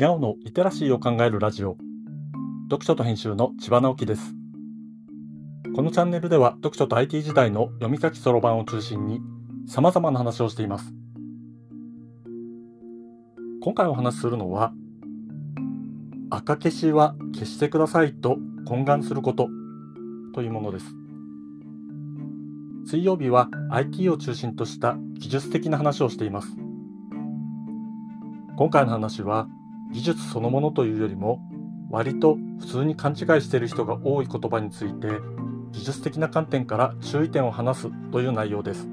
にゃおのリテラシーを考えるラジオ。読書と編集の千葉直樹です。このチャンネルでは読書と IT 時代の読み書きそろばんを中心に様々な話をしています。今回お話しするのは赤消しは消してくださいと懇願することというものです。水曜日は IT を中心とした技術的な話をしています。今回の話は技術そのものというよりも割と普通に勘違いしている人が多い言葉について技術的な観点から注意点を話すという内容です。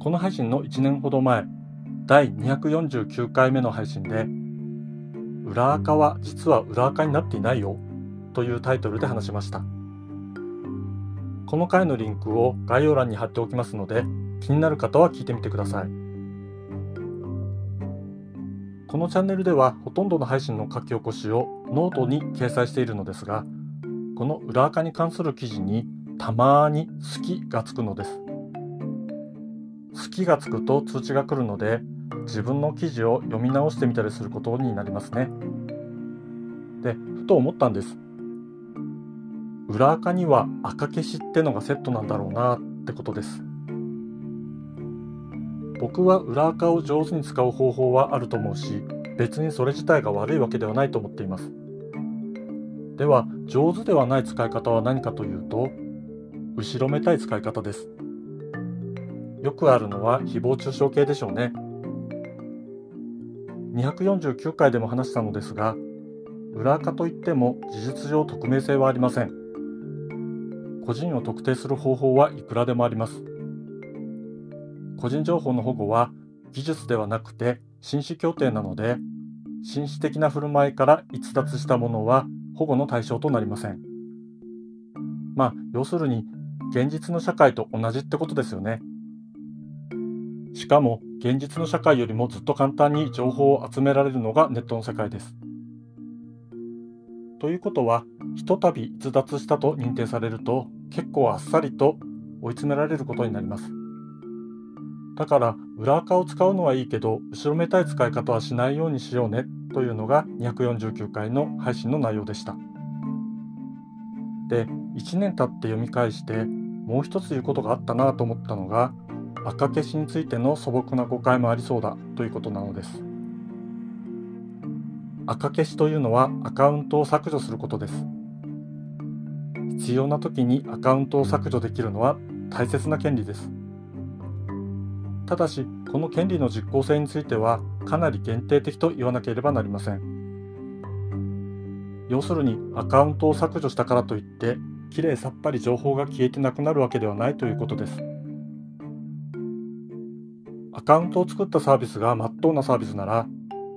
この配信の1年ほど前第249回目の配信で裏垢は実は裏垢になっていないよというタイトルで話しました。この回のリンクを概要欄に貼っておきますので気になる方は聞いてみてください。このチャンネルではほとんどの配信の書き起こしをノートに掲載しているのですが、この裏垢に関する記事にたまに好きがつくのです。好きがつくと通知が来るので、自分の記事を読み直してみたりすることになりますね。で、ふと思ったんです。裏垢には赤消しってのがセットなんだろうなってことです。僕は裏垢を上手に使う方法はあると思うし別にそれ自体が悪いわけではないと思っています。では上手ではない使い方は何かというと後ろめたい使い方です。よくあるのは誹謗中傷系でしょうね。249回でも話したのですが裏垢といっても事実上匿名性はありません。個人を特定する方法はいくらでもあります。個人情報の保護は技術ではなくて紳士協定なので紳士的な振る舞いから逸脱したものは保護の対象となりません。まあ要するに現実の社会と同じってことですよね。しかも現実の社会よりもずっと簡単に情報を集められるのがネットの世界です。ということはひとたび逸脱したと認定されると結構あっさりと追い詰められることになります。だから裏垢を使うのはいいけど後ろめたい使い方はしないようにしようねというのが249回の配信の内容でした。で1年経って読み返してもう一つ言うことがあったなと思ったのが赤消しについての素朴な誤解もありそうだということなのです。赤消しというのはアカウントを削除することです。必要な時にアカウントを削除できるのは大切な権利です。ただし、この権利の実効性についてはかなり限定的と言わなければなりません。要するにアカウントを削除したからといってきれいさっぱり情報が消えてなくなるわけではないということです。アカウントを作ったサービスが真っ当なサービスなら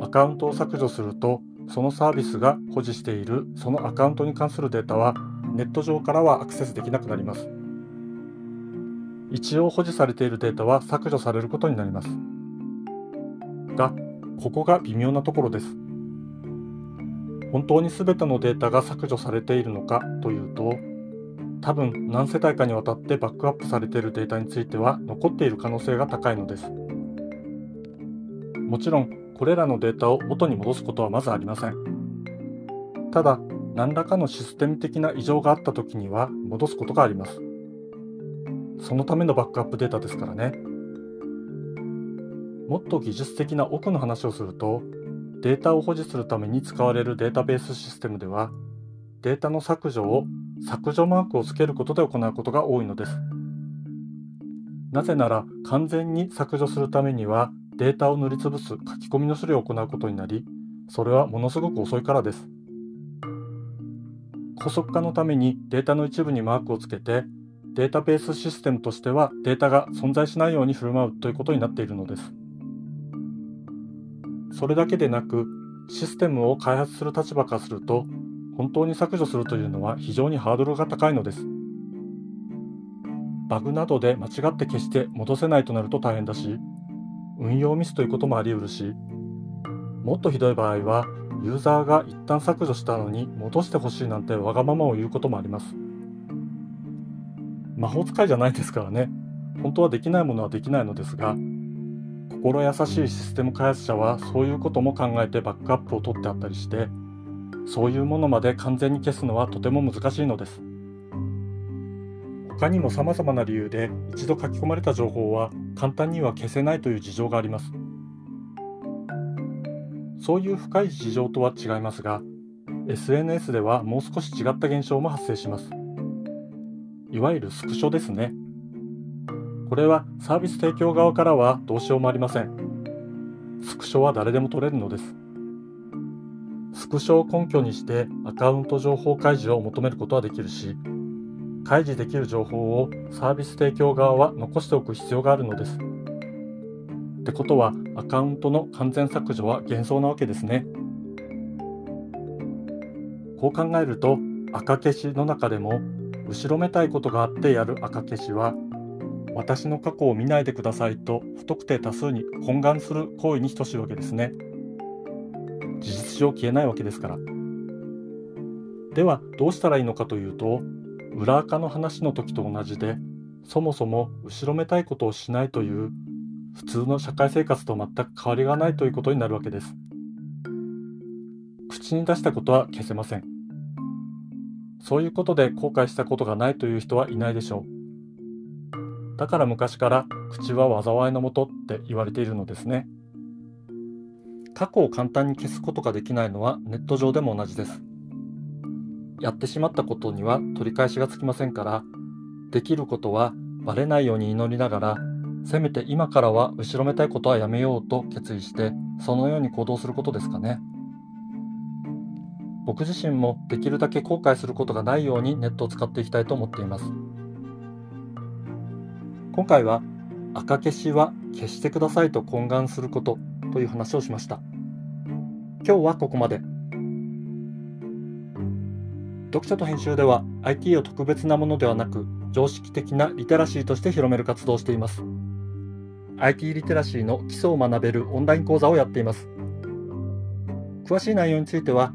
アカウントを削除するとそのサービスが保持しているそのアカウントに関するデータはネット上からはアクセスできなくなります。一応保持されているデータは削除されることになります。が、ここが微妙なところです。本当に全てのデータが削除されているのかというと、多分何世帯かにわたってバックアップされているデータについては残っている可能性が高いのです。もちろん、これらのデータを元に戻すことはまずありません。ただ、何らかのシステム的な異常があった時には戻すことがあります。そのためのバックアップデータですからね。もっと技術的な奥の話をすると、データを保持するために使われるデータベースシステムでは、データの削除を削除マークをつけることで行うことが多いのです。なぜなら完全に削除するためにはデータを塗りつぶす書き込みの処理を行うことになり、それはものすごく遅いからです。高速化のためにデータの一部にマークをつけてデータベースシステムとしてはデータが存在しないように振る舞うということになっているのです。それだけでなく、システムを開発する立場からすると、本当に削除するというのは非常にハードルが高いのです。バグなどで間違って消して戻せないとなると大変だし、運用ミスということもあり得るし、もっとひどい場合は、ユーザーが一旦削除したのに戻してほしいなんてわがままを言うこともあります。魔法使いじゃないですからね。本当はできないものはできないのですが、心優しいシステム開発者はそういうことも考えてバックアップを取ってあったりしてそういうものまで完全に消すのはとても難しいのです。他にも様々な理由で一度書き込まれた情報は簡単には消せないという事情があります。そういう深い事情とは違いますが SNS ではもう少し違った現象も発生します。いわゆるスクショですね。これはサービス提供側からはどうしようもありません。スクショは誰でも取れるのです。スクショを根拠にしてアカウント情報開示を求めることはできるし開示できる情報をサービス提供側は残しておく必要があるのです。ってことはアカウントの完全削除は幻想なわけですね。こう考えると赤消しの中でも後ろめたいことがあってやる赤消しは私の過去を見ないでくださいと不特定多数に懇願する行為に等しいわけですね事実上消えないわけですからではどうしたらいいのかというと裏垢の話の時と同じでそもそも後ろめたいことをしないという普通の社会生活と全く変わりがないということになるわけです。口に出したことは消せません。そういうことで後悔したことがないという人はいないでしょう。だから昔から口は災いのもとって言われているのですね。過去を簡単に消すことができないのはネット上でも同じです。やってしまったことには取り返しがつきませんから、できることはバレないように祈りながらせめて今からは後ろめたいことはやめようと決意してそのように行動することですかね僕自身もできるだけ後悔することがないようにネットを使っていきたいと思っています。今回は赤消しは消してくださいと懇願することという話をしました。今日はここまで。読者と編集では IT を特別なものではなく常識的なリテラシーとして広める活動をしています。IT リテラシーの基礎を学べるオンライン講座をやっています。詳しい内容については